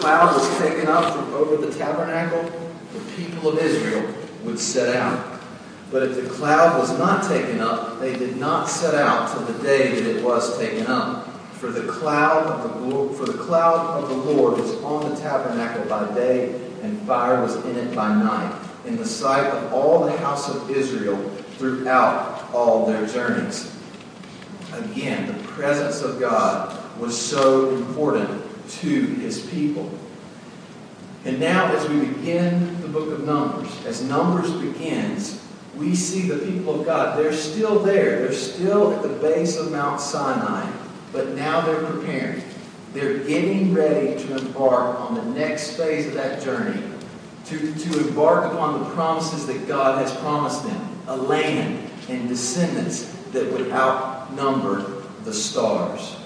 cloud was taken up from over the tabernacle, the people of Israel would set out. But if the cloud was not taken up, they did not set out till the day that it was taken up. For the cloud of the for the cloud of the Lord was on the tabernacle by day, and fire was in it by night, in the sight of all the house of Israel throughout all their journeys. Again, the presence of God was so important to his people. And now, as we begin the book of Numbers, as Numbers begins, we see the people of God. They're still there. They're still at the base of Mount Sinai, but now they're preparing. They're getting ready to embark on the next phase of that journey, to, to embark upon the promises that God has promised them a land and descendants that would outnumber the stars.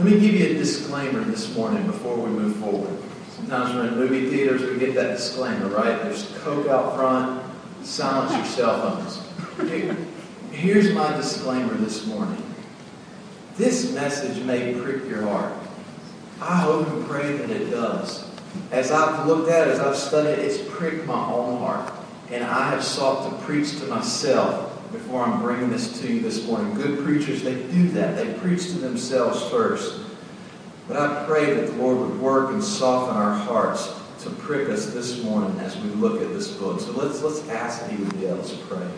Let me give you a disclaimer this morning before we move forward. Sometimes we're in movie theaters, we get that disclaimer, right? There's Coke out front, silence your cell phones. Here's my disclaimer this morning. This message may prick your heart. I hope and pray that it does. As I've looked at it, as I've studied it, it's pricked my own heart. And I have sought to preach to myself before I'm bringing this to you this morning. Good preachers, they do that. They preach to themselves first. But I pray that the Lord would work and soften our hearts to prick us this morning as we look at this book. So let's, let's ask that He would be able to pray.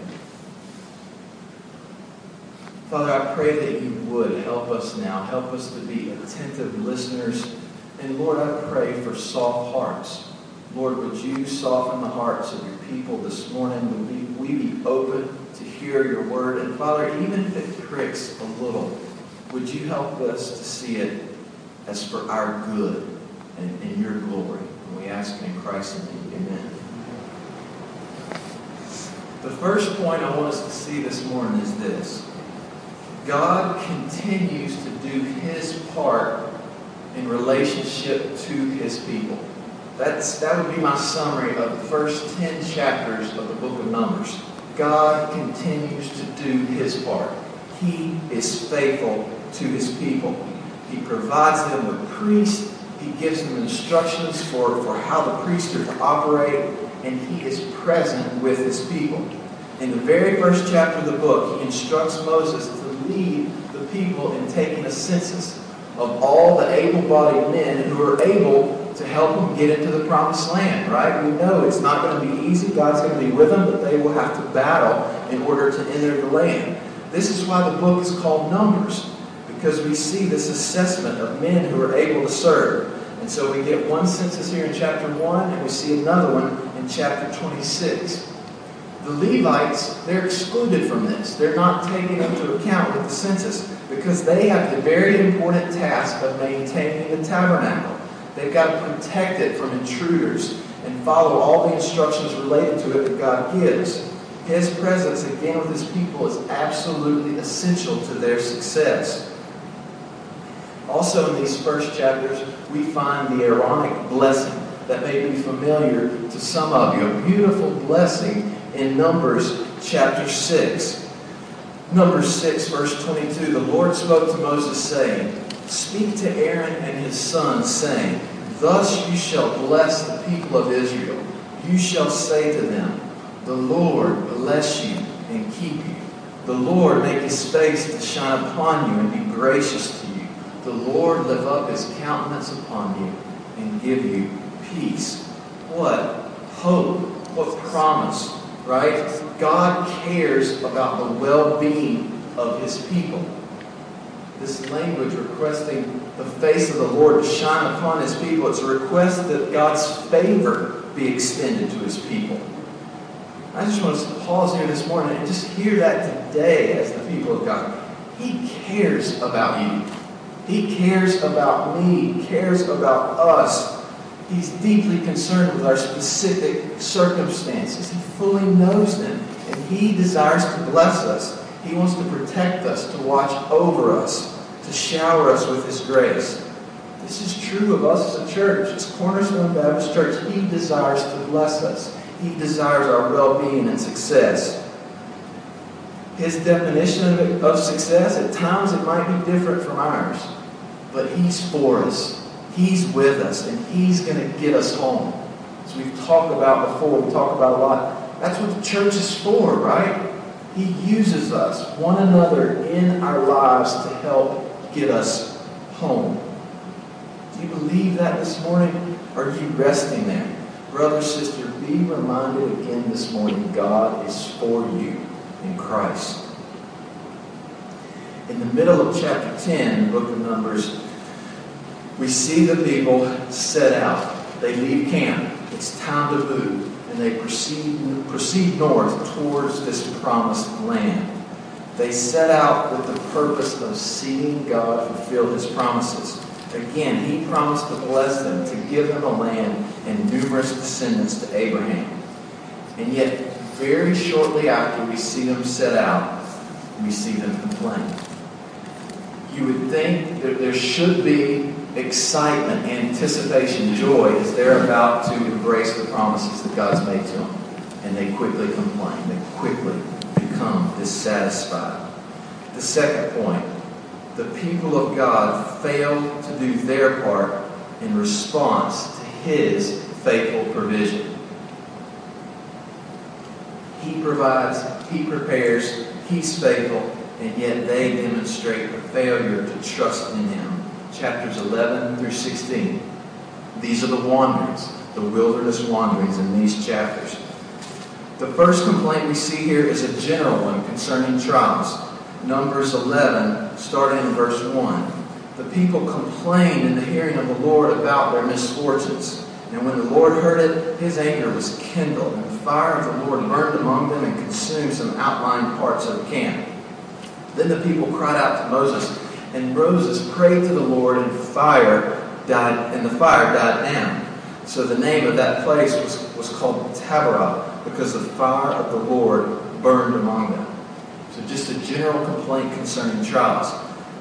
Father, I pray that you would help us now. Help us to be attentive listeners. And Lord, I pray for soft hearts. Lord, would you soften the hearts of your people this morning? Would we, we be open hear your word? And Father, even if it pricks a little, would you help us to see it as for our good and in your glory? And we ask in Christ's name, amen. The first point I want us to see this morning is this. God continues to do his part in relationship to his people. That's, that would be my summary of the first 10 chapters of the book of Numbers. God continues to do his part. He is faithful to his people. He provides them with priests. He gives them instructions for, for how the priests are to operate. And he is present with his people. In the very first chapter of the book, he instructs Moses to lead the people in taking a census of all the able-bodied men who are able to help them get into the promised land, right? We know it's not going to be easy. God's going to be with them, but they will have to battle in order to enter the land. This is why the book is called Numbers, because we see this assessment of men who are able to serve. And so we get one census here in chapter 1, and we see another one in chapter 26. The Levites, they're excluded from this. They're not taken into account with the census because they have the very important task of maintaining the tabernacle. They've got to protect it from intruders and follow all the instructions related to it that God gives. His presence, again, with his people is absolutely essential to their success. Also, in these first chapters, we find the Aaronic blessing that may be familiar to some of you. A beautiful blessing in Numbers chapter 6. Numbers 6, verse 22. The Lord spoke to Moses, saying, Speak to Aaron and his sons, saying, Thus you shall bless the people of Israel. You shall say to them, The Lord bless you and keep you. The Lord make his face to shine upon you and be gracious to you. The Lord lift up his countenance upon you and give you peace. What hope, what promise, right? God cares about the well being of his people this language requesting the face of the Lord to shine upon his people. It's a request that God's favor be extended to his people. I just want to pause here this morning and just hear that today as the people of God. He cares about you. He cares about me. He cares about us. He's deeply concerned with our specific circumstances. He fully knows them. And He desires to bless us. He wants to protect us, to watch over us, to shower us with His grace. This is true of us as a church. As Cornerstone Baptist Church, He desires to bless us. He desires our well-being and success. His definition of, success, at times it might be different from ours, but He's for us. He's with us, and He's going to get us home. As we've talked about before, we talk about a lot. That's what the church is for, right? He uses us, one another, in our lives to help get us home. Do you believe that this morning? Are you resting there? Brother, sister, be reminded again this morning God is for you in Christ. In the middle of chapter 10, book of Numbers, we see the people set out. They leave camp. It's time to move. And they proceed, proceed north towards this promised land. They set out with the purpose of seeing God fulfill his promises. Again, he promised to bless them, to give them a land and numerous descendants to Abraham. And yet, very shortly after we see them set out, we see them complain. You would think that there should be excitement, anticipation, joy as they're about to embrace the promises that God's made to them. And they quickly complain. They quickly dissatisfied. The second point the people of God fail to do their part in response to His faithful provision. He provides, He prepares, He's faithful, and yet they demonstrate a failure to trust in Him. Chapters 11 through 16. These are the wanderings, the wilderness wanderings in these chapters. The first complaint we see here is a general one concerning trials. Numbers 11, starting in verse 1. The people complained in the hearing of the Lord about their misfortunes. And when the Lord heard it, his anger was kindled, and the fire of the Lord burned among them and consumed some outlying parts of the camp. Then the people cried out to Moses, and Moses prayed to the Lord, and fire died, and the fire died down. So the name of that place was, was called Taberah, because the fire of the Lord burned among them. So just a general complaint concerning trials.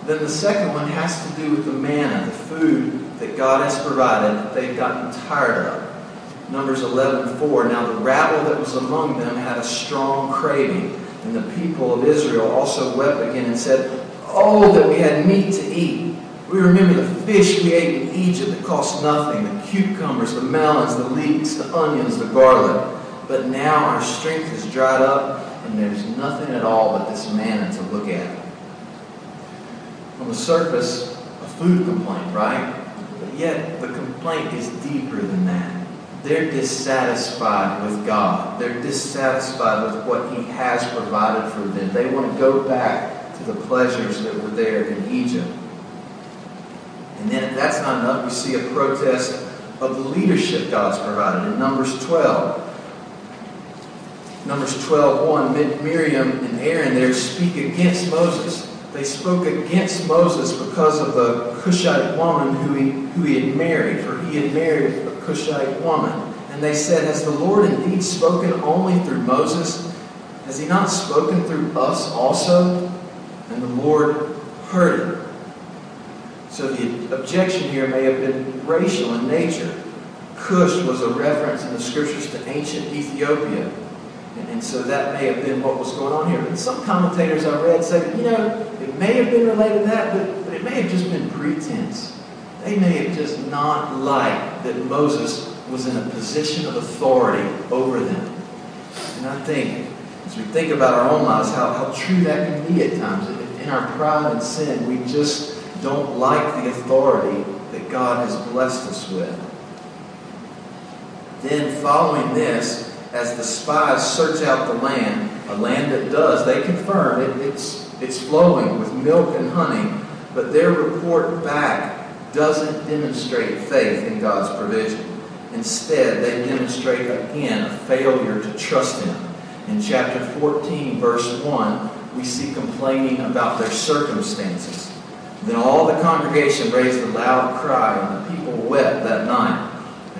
Then the second one has to do with the manna, the food that God has provided that they've gotten tired of. Numbers 11:4. Now the rabble that was among them had a strong craving, and the people of Israel also wept again and said, "Oh, that we had meat to eat! We remember the fish we ate in Egypt that cost nothing, the cucumbers, the melons, the leeks, the onions, the garlic. But now our strength is dried up, and there's nothing at all but this manna to look at." On the surface, a food complaint, right? But yet, the complaint is deeper than that. They're dissatisfied with God. They're dissatisfied with what He has provided for them. They want to go back to the pleasures that were there in Egypt. And then, if that's not enough, we see a protest of the leadership God's provided in Numbers 12. Numbers 12, 1, Miriam and Aaron there speak against Moses. They spoke against Moses because of the Cushite woman who he, who he had married, for he had married a Cushite woman. And they said, Has the Lord indeed spoken only through Moses? Has he not spoken through us also? And the Lord heard it. So the objection here may have been racial in nature. Cush was a reference in the scriptures to ancient Ethiopia. And, so that may have been what was going on here. But some commentators I read say, you know, it may have been related to that, but, but it may have just been pretense. They may have just not liked that Moses was in a position of authority over them. And I think, as we think about our own lives, how, how true that can be at times. In our pride and sin, we just don't like the authority that God has blessed us with. Then, following this, as the spies search out the land, a land that does, they confirm it, it's, it's flowing with milk and honey, but their report back doesn't demonstrate faith in God's provision. Instead, they demonstrate again a failure to trust Him. In chapter 14, verse 1, we see complaining about their circumstances. Then all the congregation raised a loud cry, and the people wept that night.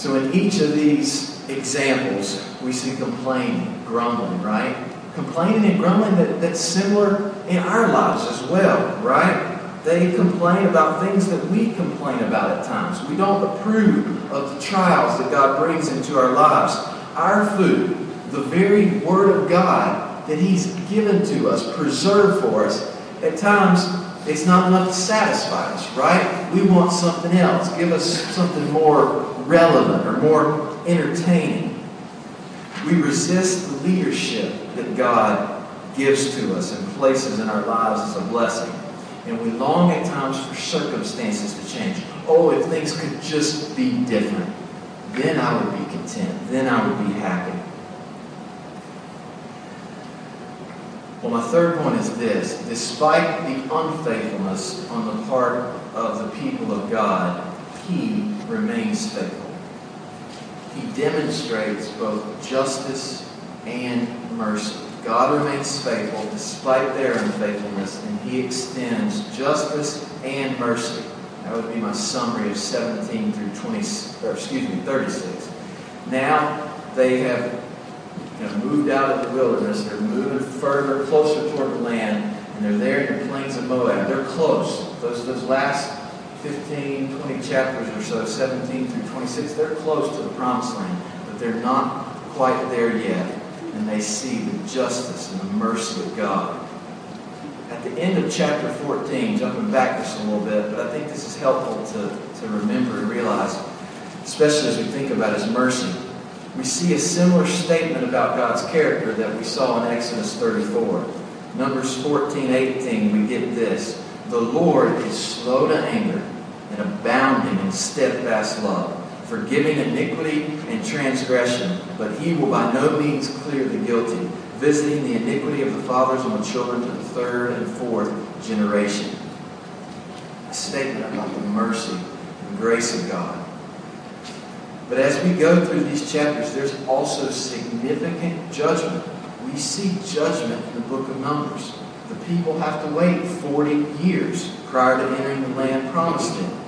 So in each of these examples, we see complaining, grumbling, right? Complaining and grumbling that, that's similar in our lives as well, right? They complain about things that we complain about at times. We don't approve of the trials that God brings into our lives. Our food, the very Word of God that He's given to us, preserved for us, at times it's not enough to satisfy us, right? We want something else. Give us something more relevant or more entertaining. We resist the leadership that God gives to us and places in our lives as a blessing. And we long at times for circumstances to change. Oh, if things could just be different, then I would be content. Then I would be happy. Well, my third point is this. Despite the unfaithfulness on the part of the people of God, He remains faithful. He demonstrates both justice and mercy. God remains faithful despite their unfaithfulness, and He extends justice and mercy. That would be my summary of 17 through 20, or excuse me, 36. Now they have moved out of the wilderness. They're moving further, closer toward the land, and they're there in the plains of Moab. They're close. Those, those last 15, 20 chapters or so, 17 through 26, they're close to the promised land, but they're not quite there yet. And they see the justice and the mercy of God. At the end of chapter 14, jumping back just a little bit, but I think this is helpful to, to remember and realize, especially as we think about His mercy. We see a similar statement about God's character that we saw in Exodus 34. Numbers 14, 18, we get this. The Lord is slow to anger and abounding in steadfast love, forgiving iniquity and transgression, but he will by no means clear the guilty, visiting the iniquity of the fathers on the children to the third and fourth generation. A statement about the mercy and grace of God. But as we go through these chapters, there's also significant judgment. We see judgment in the book of Numbers. The people have to wait 40 years prior to entering the land promised them.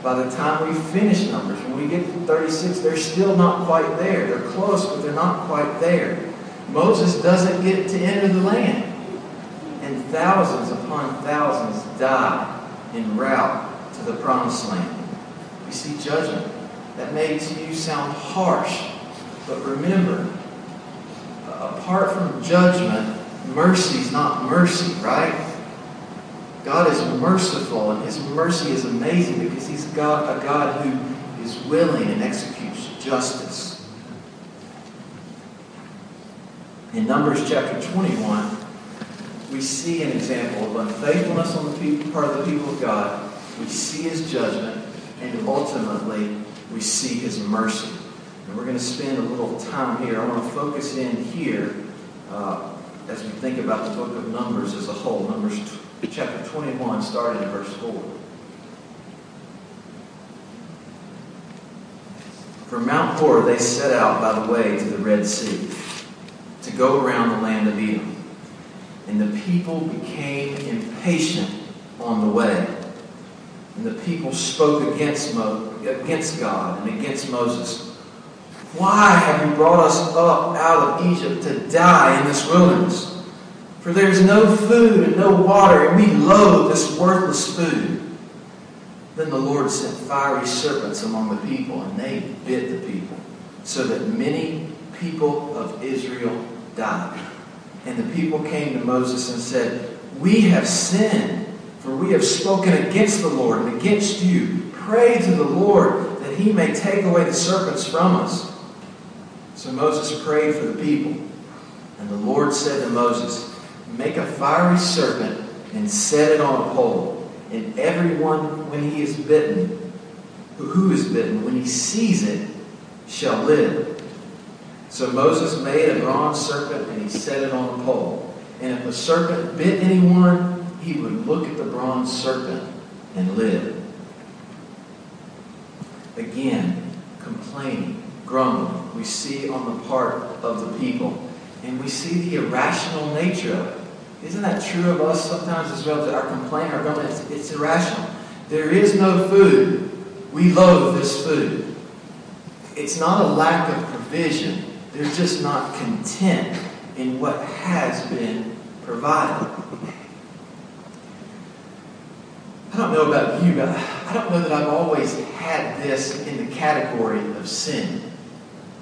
By the time we finish Numbers, when we get to 36, they're still not quite there. They're close, but they're not quite there. Moses doesn't get to enter the land. And thousands upon thousands die en route to the promised land. We see judgment. That may to you sound harsh, but remember, uh, apart from judgment, mercy is not mercy, right? God is merciful, and His mercy is amazing because He's God, a God who is willing and executes justice. In Numbers chapter 21, we see an example of unfaithfulness on the people, part of the people of God. We see His judgment, and ultimately, we see His mercy. And we're going to spend a little time here. I want to focus in here uh, as we think about the book of Numbers as a whole. Numbers chapter 21, starting in verse 4. From Mount Hor, they set out by the way to the Red Sea to go around the land of Edom. And the people became impatient on the way. And the people spoke against, Mo- against God and against Moses. Why have you brought us up out of Egypt to die in this wilderness? For there is no food and no water, and we loathe this worthless food. Then the Lord sent fiery serpents among the people, and they bit the people, so that many people of Israel died. And the people came to Moses and said, We have sinned, for we have spoken against the Lord and against you. Pray to the Lord that he may take away the serpents from us. So Moses prayed for the people. And the Lord said to Moses, Make a fiery serpent and set it on a pole. And everyone, when he is bitten, who is bitten, when he sees it, shall live. So Moses made a bronze serpent and he set it on a pole. And if a serpent bit anyone, he would look at the bronze serpent and live. Again, complaining, grumbling, we see on the part of the people. And we see the irrational nature of it. Isn't that true of us sometimes as well? That our complaint, our grumbling, it's, it's irrational. There is no food. We loathe this food. it's not a lack of provision. They're just not content in what has been provided. I don't know about you, but I don't know that I've always had this in the category of sin.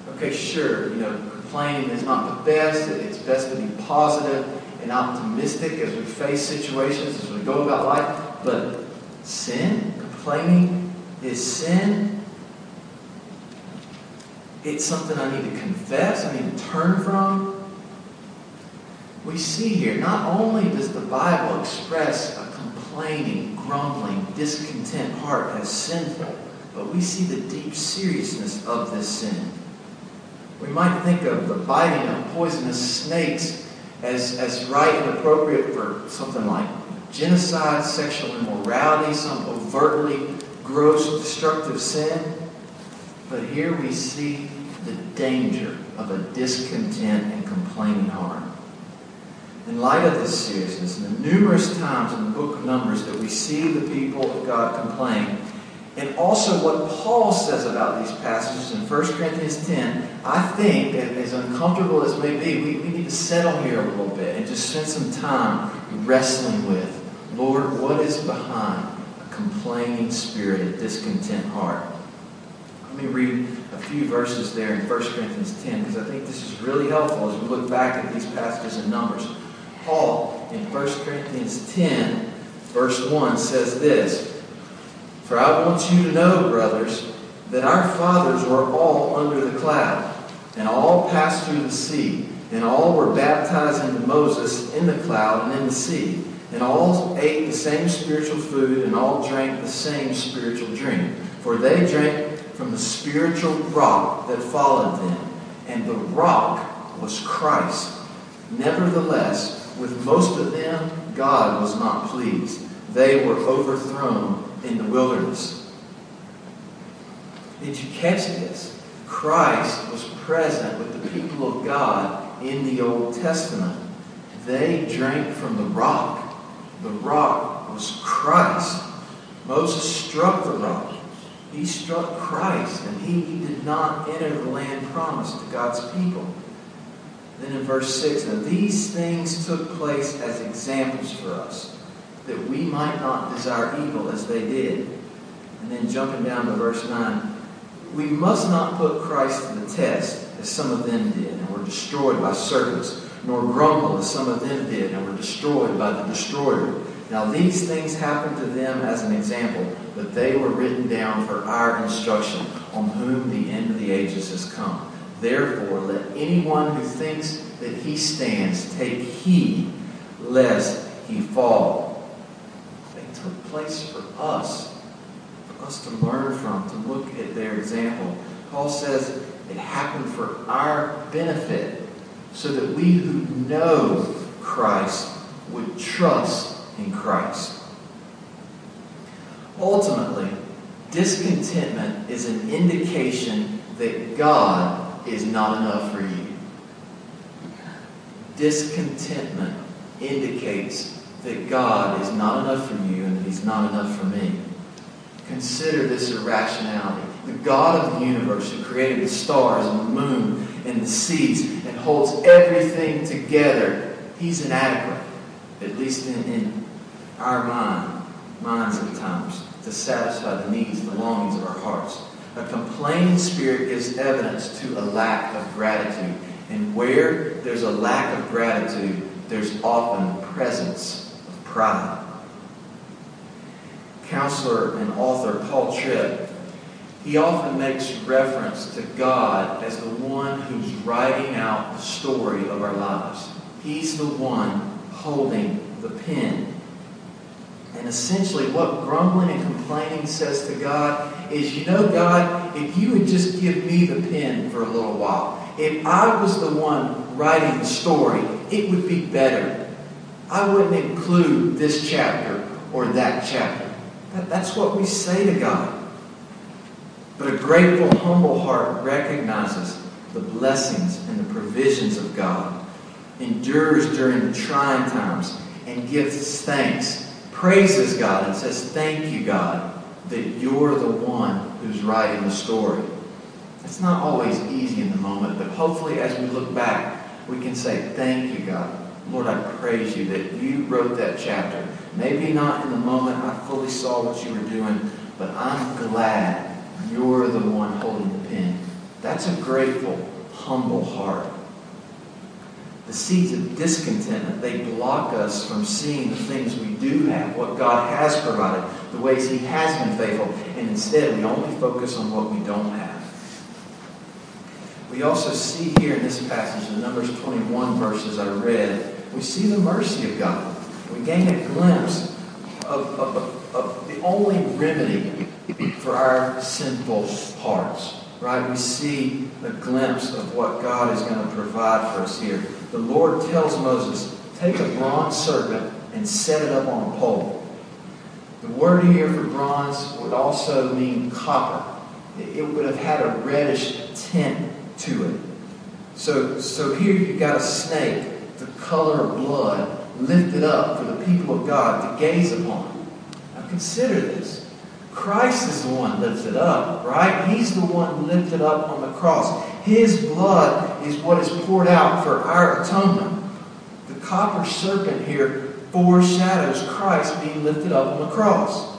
Okay, sure, you know, complaining is not the best. It's best to be positive and optimistic as we face situations, as we go about life. But sin, complaining, is sin. It's something I need to confess, I need to turn from. We see here, not only does the Bible express complaining, grumbling, discontent heart as sinful, but we see the deep seriousness of this sin. We might think of the biting of poisonous snakes as, as right and appropriate for something like genocide, sexual immorality, some overtly gross, destructive sin. But here we see the danger of a discontent and complaining heart. In light of this seriousness, and the numerous times in the book of Numbers that we see the people of God complain, and also what Paul says about these passages in 1 Corinthians 10, I think, that as uncomfortable as may be, we, we need to settle here a little bit and just spend some time wrestling with, Lord, what is behind a complaining spirit, a discontent heart? Let me read a few verses there in 1 Corinthians 10 because I think this is really helpful as we look back at these passages in Numbers. Paul, in 1 Corinthians 10, verse 1, says this for I want you to know, brothers, that our fathers were all under the cloud, and all passed through the sea, and all were baptized into Moses in the cloud and in the sea, and all ate the same spiritual food, and all drank the same spiritual drink. For they drank from the spiritual rock that followed them, and the rock was Christ. Nevertheless, with most of them, God was not pleased. They were overthrown in the wilderness. Did you catch this? Christ was present with the people of God in the Old Testament. They drank from the rock. The rock was Christ. Moses struck the rock. He struck Christ, and he, did not enter the land promised to God's people. Then in verse 6, now these things took place as examples for us that we might not desire evil as they did. And then jumping down to verse 9, we must not put Christ to the test as some of them did and were destroyed by serpents, nor grumble as some of them did and were destroyed by the destroyer. Now these things happened to them as an example, but they were written down for our instruction, on whom the end of the ages has come. Therefore, let anyone who thinks that he stands take heed lest he fall They took place for us, for us to learn from, to look at their example. Paul says it happened for our benefit so that we who know Christ would trust in Christ. Ultimately, discontentment is an indication that God is not enough for you. Discontentment indicates that God is not enough for you and that He's not enough for me. Consider this irrationality. The God of the universe who created the stars and the moon and the seas and holds everything together, He's inadequate, at least in, in our mind, minds at times, to satisfy the needs, the longings of our hearts. A complaining spirit gives evidence to a lack of gratitude. And where there's a lack of gratitude, there's often presence of pride. Counselor and author Paul Tripp, he often makes reference to God as the one who's writing out the story of our lives. He's the one holding the pen. And essentially, what grumbling and complaining says to God is, you know, God, if you would just give me the pen for a little while, if I was the one writing the story, it would be better. I wouldn't include this chapter or that chapter. That, that's what we say to God. But a grateful, humble heart recognizes the blessings and the provisions of God, endures during the trying times, and gives thanks, praises God, and says, Thank you, God, that you're the one who's writing the story. It's not always easy in the moment, but hopefully as we look back, we can say, Thank you, God. Lord, I praise you that you wrote that chapter. Maybe not in the moment I fully saw what you were doing, but I'm glad you're the one holding the pen. That's a grateful, humble heart. The seeds of discontentment, they block us from seeing the things we do have, what God has provided, the ways He has been faithful, and instead we only focus on what we don't have. We also see here in this passage, the Numbers 21 verses I read, we see the mercy of God. We gain a glimpse of, of, of the only remedy for our sinful hearts. Right? We see a glimpse of what God is going to provide for us here. The Lord tells Moses, take a bronze serpent and set it up on a pole. The word here for bronze would also mean copper. It would have had a reddish tint to it. So, so here you've got a snake, the color of blood, lifted up for the people of God to gaze upon. Now consider this. Christ is the one lifted up, right? He's the one lifted up on the cross. His blood is what is poured out for our atonement. The copper serpent here foreshadows Christ being lifted up on the cross.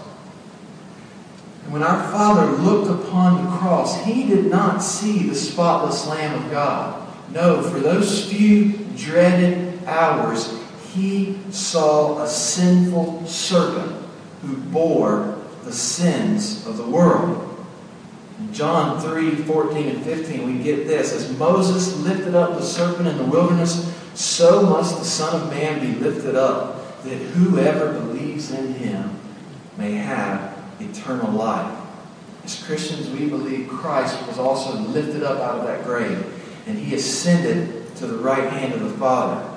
And when our Father looked upon the cross, he did not see the spotless Lamb of God. No, for those few dreaded hours, he saw a sinful serpent who bore the sins of the world. In John 3 14 and 15, we get this. As Moses lifted up the serpent in the wilderness, so must the Son of Man be lifted up, that whoever believes in him may have eternal life. As Christians, we believe Christ was also lifted up out of that grave, and he ascended to the right hand of the Father.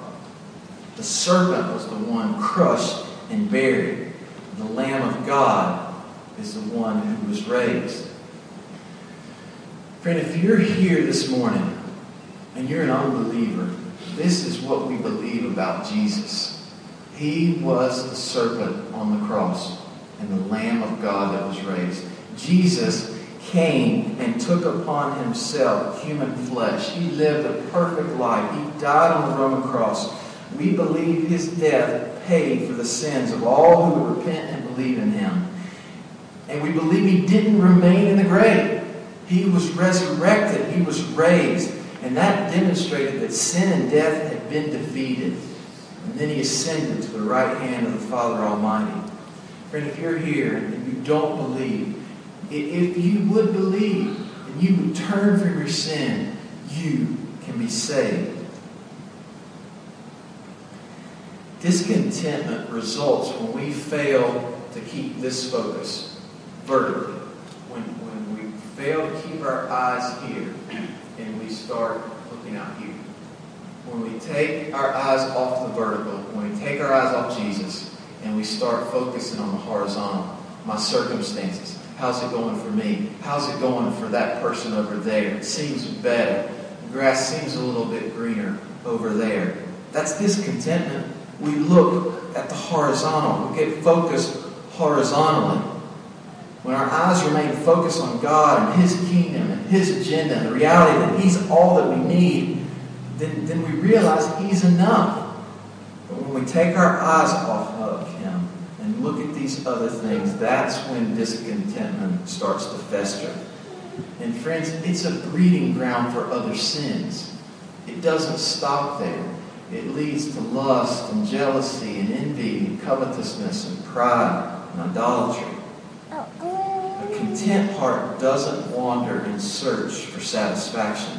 The serpent was the one crushed and buried. The Lamb of God is the one who was raised. Friend, if you're here this morning and you're an unbeliever, this is what we believe about Jesus. He was the serpent on the cross and the Lamb of God that was raised. Jesus came and took upon himself human flesh. He lived a perfect life. He died on the Roman cross. We believe his death paid for the sins of all who repent and believe in him. And we believe he didn't remain in the grave. He was resurrected. He was raised. And that demonstrated that sin and death had been defeated. And then he ascended to the right hand of the Father Almighty. Friend, if you're here and you don't believe, if you would believe and you would turn from your sin, you can be saved. Discontentment results when we fail to keep this focus vertically. When, when we fail to keep our eyes here and we start looking out here. When we take our eyes off the vertical, when we take our eyes off Jesus, and we start focusing on the horizontal, my circumstances. How's it going for me? How's it going for that person over there? It seems better. The grass seems a little bit greener over there. That's discontentment. We look at the horizontal. We get focused horizontally. When our eyes remain focused on God and His kingdom and His agenda and the reality that He's all that we need, then, then we realize He's enough. But when we take our eyes off of Him and look at these other things, that's when discontentment starts to fester. And friends, it's a breeding ground for other sins. It doesn't stop there. It leads to lust and jealousy and envy and covetousness and pride and idolatry. A content heart doesn't wander in search for satisfaction.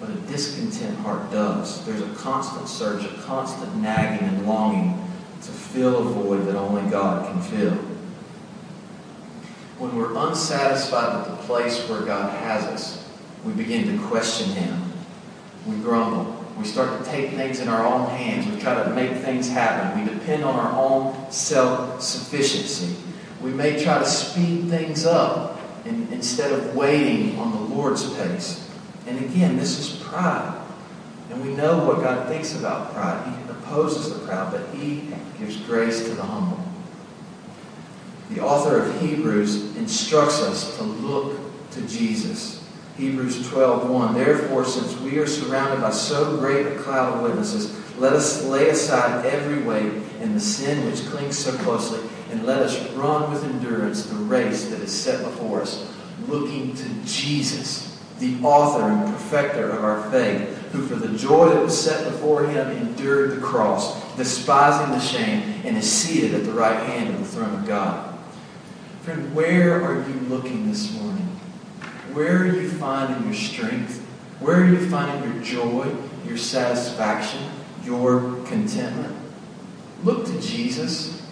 But a discontent heart does. There's a constant search, a constant nagging and longing to fill a void that only God can fill. When we're unsatisfied with the place where God has us, we begin to question Him. We grumble. We start to take things in our own hands. We try to make things happen. We depend on our own self sufficiency. We may try to speed things up in, instead of waiting on the Lord's pace. And again, this is pride. And we know what God thinks about pride. He opposes the proud, but He gives grace to the humble. The author of Hebrews instructs us to look to Jesus. Hebrews 12:1 Therefore, since we are surrounded by so great a cloud of witnesses, let us lay aside every weight and the sin which clings so closely, and let us run with endurance the race that is set before us, looking to Jesus, the author and perfecter of our faith, who for the joy that was set before him endured the cross, despising the shame, and is seated at the right hand of the throne of God. Friend, where are you looking this morning? Where are you finding your strength? Where are you finding your joy, your satisfaction, your contentment? Look to Jesus.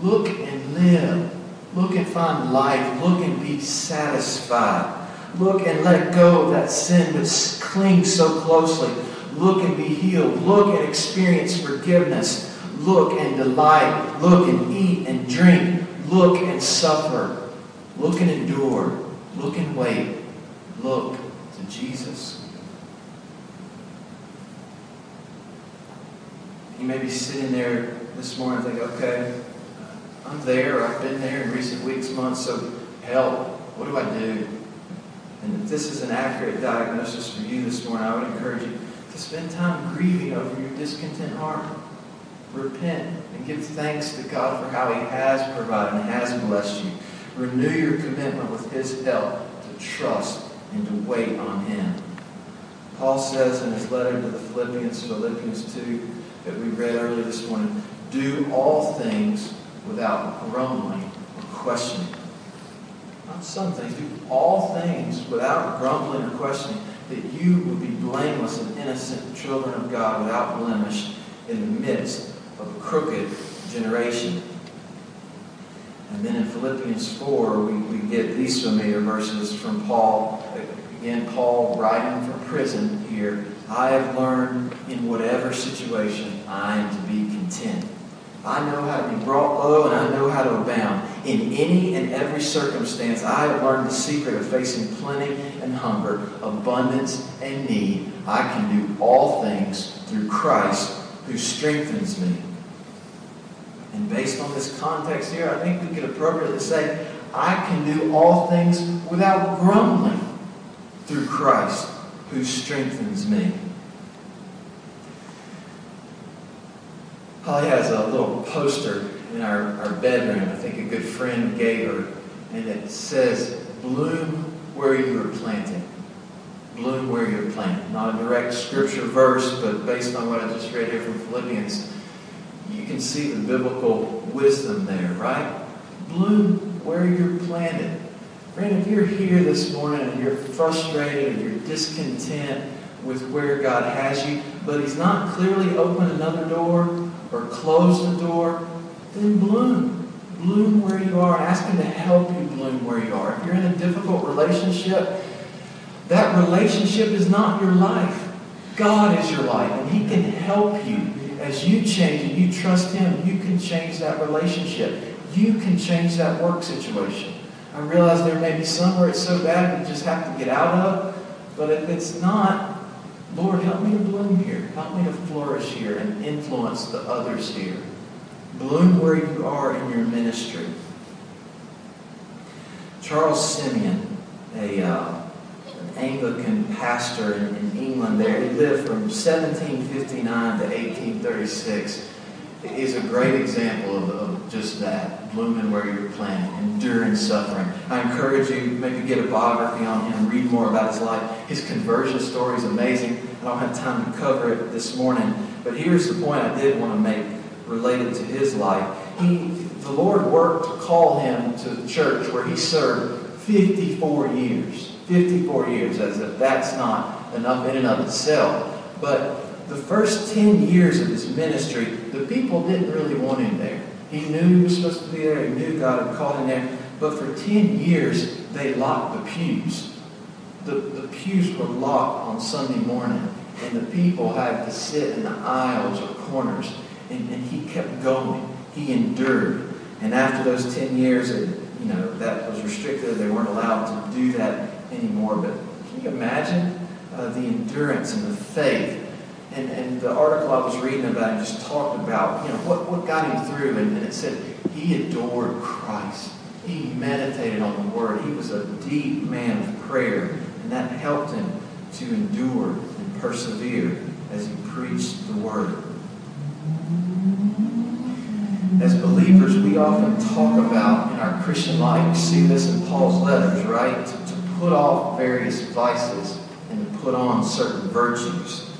Look and live. Look and find life. Look and be satisfied. Look and let go of that sin which clings so closely. Look and be healed. Look and experience forgiveness. Look and delight. Look and eat and drink. Look and suffer. Look and endure. Look and wait. Look to Jesus. You may be sitting there this morning and think, okay, I'm there, I've been there in recent weeks, months, so help. What do I do? And if this is an accurate diagnosis for you this morning, I would encourage you to spend time grieving over your discontent heart. Repent and give thanks to God for how He has provided and has blessed you. Renew your commitment with His help to trust and to wait on Him. Paul says in his letter to the Philippians, Philippians 2, that we read earlier this morning, do all things without grumbling or questioning. Not some things, do all things without grumbling or questioning, that you would be blameless and innocent children of God without blemish in the midst of a crooked generation. And then in Philippians 4, we, we get these familiar verses from Paul. Again, Paul writing from prison here. I have learned in whatever situation I am to be content. I know how to be brought low and I know how to abound. In any and every circumstance, I have learned the secret of facing plenty and hunger, abundance and need. I can do all things through Christ who strengthens me. And based on this context here, I think we could appropriately say, I can do all things without grumbling through Christ who strengthens me. Holly has a little poster in our, our bedroom, I think a good friend gave her, and it says, Bloom where you are planted. Bloom where you're planted. Not a direct scripture verse, but based on what I just read here from Philippians, you can see the biblical wisdom there, right? Bloom where you're planted. Friend, if you're here this morning and you're frustrated and you're discontent with where God has you, but He's not clearly opened another door or closed the door, then bloom. Bloom where you are. Ask Him to help you bloom where you are. If you're in a difficult relationship, that relationship is not your life. God is your life, and He can help you as you change and you trust Him. You can change that relationship. You can change that work situation. I realize there may be somewhere it's so bad we just have to get out of, but if it's not, Lord, help me to bloom here. Help me to flourish here and influence the others here. Bloom where you are in your ministry. Charles Simeon, a uh, Anglican pastor in, in, England there. He lived from 1759 to 1836. Is a great example of, of just that, blooming where you're planted, enduring suffering. I encourage you maybe get a biography on him, read more about his life. His conversion story is amazing. I don't have time to cover it this morning, but here's the point I did want to make related to his life. He, the Lord worked to call him to the church where he served 54 years. 54 years, as if that's not enough in and of itself. But the first 10 years of his ministry, the people didn't really want him there. He knew he was supposed to be there, he knew God had called him there. But for 10 years, they locked the pews. The, the pews were locked on Sunday morning, and the people had to sit in the aisles or corners. And, and he kept going. He endured. And after those 10 years, it, you know, that was restricted. They weren't allowed to do that anymore. But can you imagine uh, the endurance and the faith? And, and the article I was reading about just talked about, you know, what, what got him through. And, and it said he adored Christ. He meditated on the Word. He was a deep man of prayer And that helped him to endure and persevere as he preached the word. As believers, we often talk about in our Christian life, we see this in Paul's letters, right? To, to put off various vices and to put on certain virtues.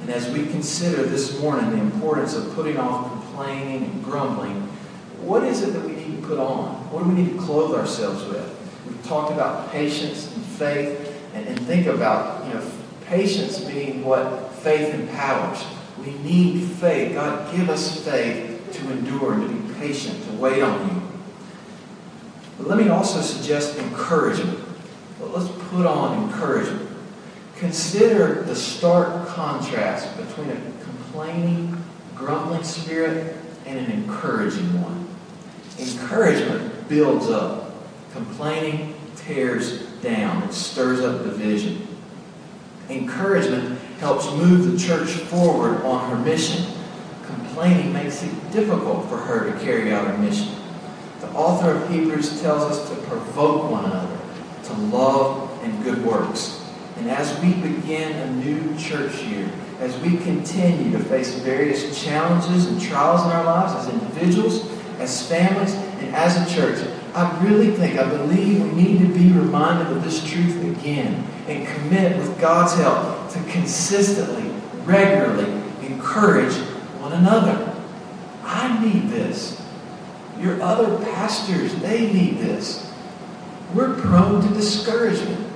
And as we consider this morning the importance of putting off complaining and grumbling, what is it that we need to put on? What do we need to clothe ourselves with? We've talked about patience and faith, and, and think about, you know, patience being what faith empowers. We need faith. God, give us faith to endure and to be patient, to wait on you. But let me also suggest encouragement. Let's put on encouragement. Consider the stark contrast between a complaining, grumbling spirit and an encouraging one. Encouragement builds up. Complaining tears down. It stirs up division. Encouragement helps move the church forward on her mission. Complaining makes it difficult for her to carry out her mission. The author of Hebrews tells us to provoke one another to love and good works. And as we begin a new church year, as we continue to face various challenges and trials in our lives as individuals, as families, and as a church, I really think, I believe we need to be reminded of this truth again and commit with God's help to consistently, regularly encourage one another. I need this. Your other pastors, they need this. We're prone to discouragement.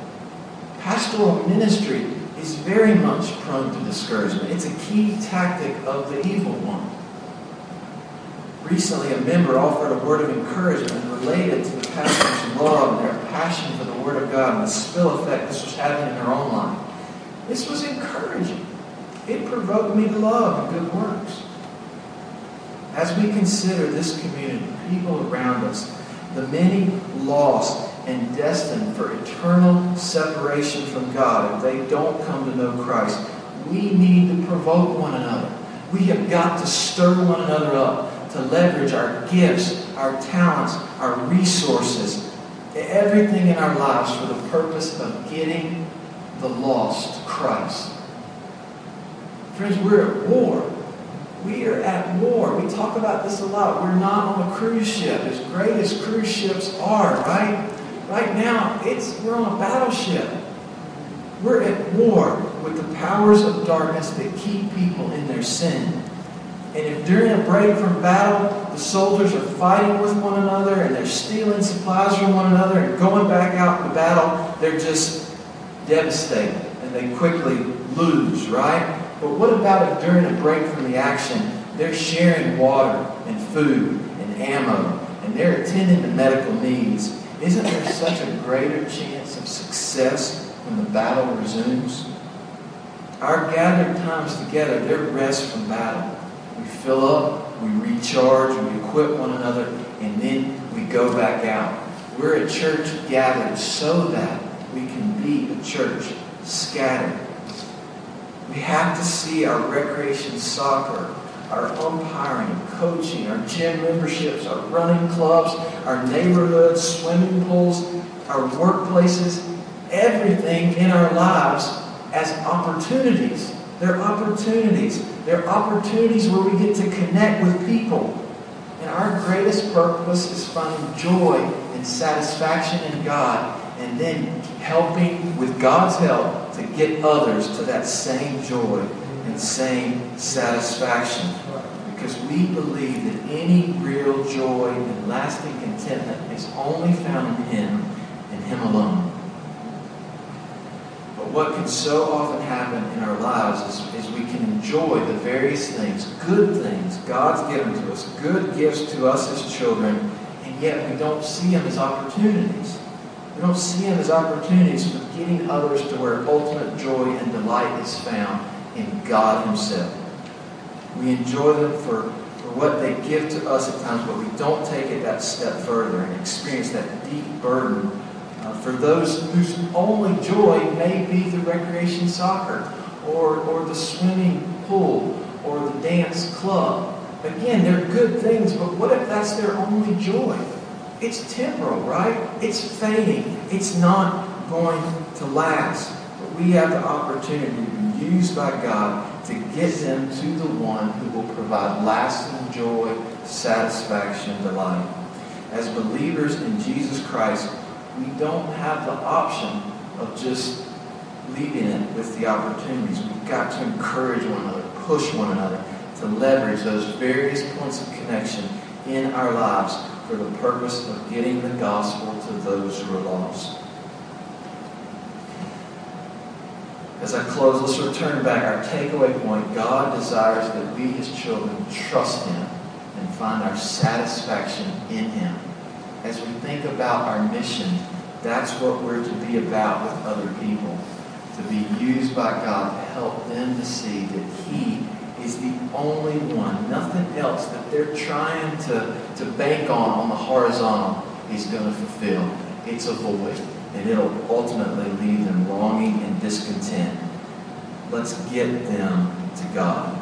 Pastoral ministry is very much prone to discouragement. It's a key tactic of the evil one. Recently, a member offered a word of encouragement related to the pastor's love and their passion for the Word of God and the spill effect this was having in their own life. This was encouraging. It provoked me to love and good works. As we consider this community, people around us, the many lost and destined for eternal separation from God if they don't come to know Christ, we need to provoke one another. We have got to stir one another up to leverage our gifts, our talents, our resources, everything in our lives for the purpose of getting the lost Christ. Friends, we're at war. We are at war. We talk about this a lot. We're not on a cruise ship, as great as cruise ships are, right? Right now, it's we're on a battleship. We're at war with the powers of darkness that keep people in their sin. And if during a break from battle, the soldiers are fighting with one another and they're stealing supplies from one another and going back out to battle, they're just devastated and they quickly lose, right? But what about if during a break from the action, they're sharing water and food and ammo and they're attending to medical needs? Isn't there such a greater chance of success when the battle resumes? Our gathered times together, they're rest from battle We fill up, we recharge, we equip one another, and then we go back out. We're a church gathered so that be a church scattered. We have to see our recreation soccer, our umpiring, coaching, our gym memberships, our running clubs, our neighborhoods, swimming pools, our workplaces, everything in our lives as opportunities. They're opportunities they're opportunities where we get to connect with people. And our greatest purpose is finding joy and satisfaction in God and then helping, with God's help, to get others to that same joy and same satisfaction. Because we believe that any real joy and lasting contentment is only found in Him and Him alone But what can so often happen in our lives is, is we can enjoy the various things, good things God's given to us, good gifts to us as children, and yet we don't see them as opportunities. We don't see them as opportunities for getting others to where ultimate joy and delight is found in God Himself. We enjoy them for, for what they give to us at times, but we don't take it that step further and experience that deep burden uh, for those whose only joy may be the recreation soccer or, or the swimming pool or the dance club. Again, they're good things, but what if that's their only joy? It's temporal, right? It's fading. It's not going to last. But we have the opportunity to be used by God to get them to the one who will provide lasting joy, satisfaction, delight. As believers in Jesus Christ, we don't have the option of just leaving it with the opportunities. We've got to encourage one another, push one another to leverage those various points of connection in our lives for the purpose of getting the gospel to those who are lost. As I close, let's return back our takeaway point. God desires that we, his children, trust him and find our satisfaction in him. As we think about our mission, that's what we're to be about with other people. To be used by God to help them to see that he is the only one, nothing else that they're trying to, to bank on on the horizontal is going to fulfill. It's a void, and it'll ultimately leave them longing and discontent. Let's get them to God.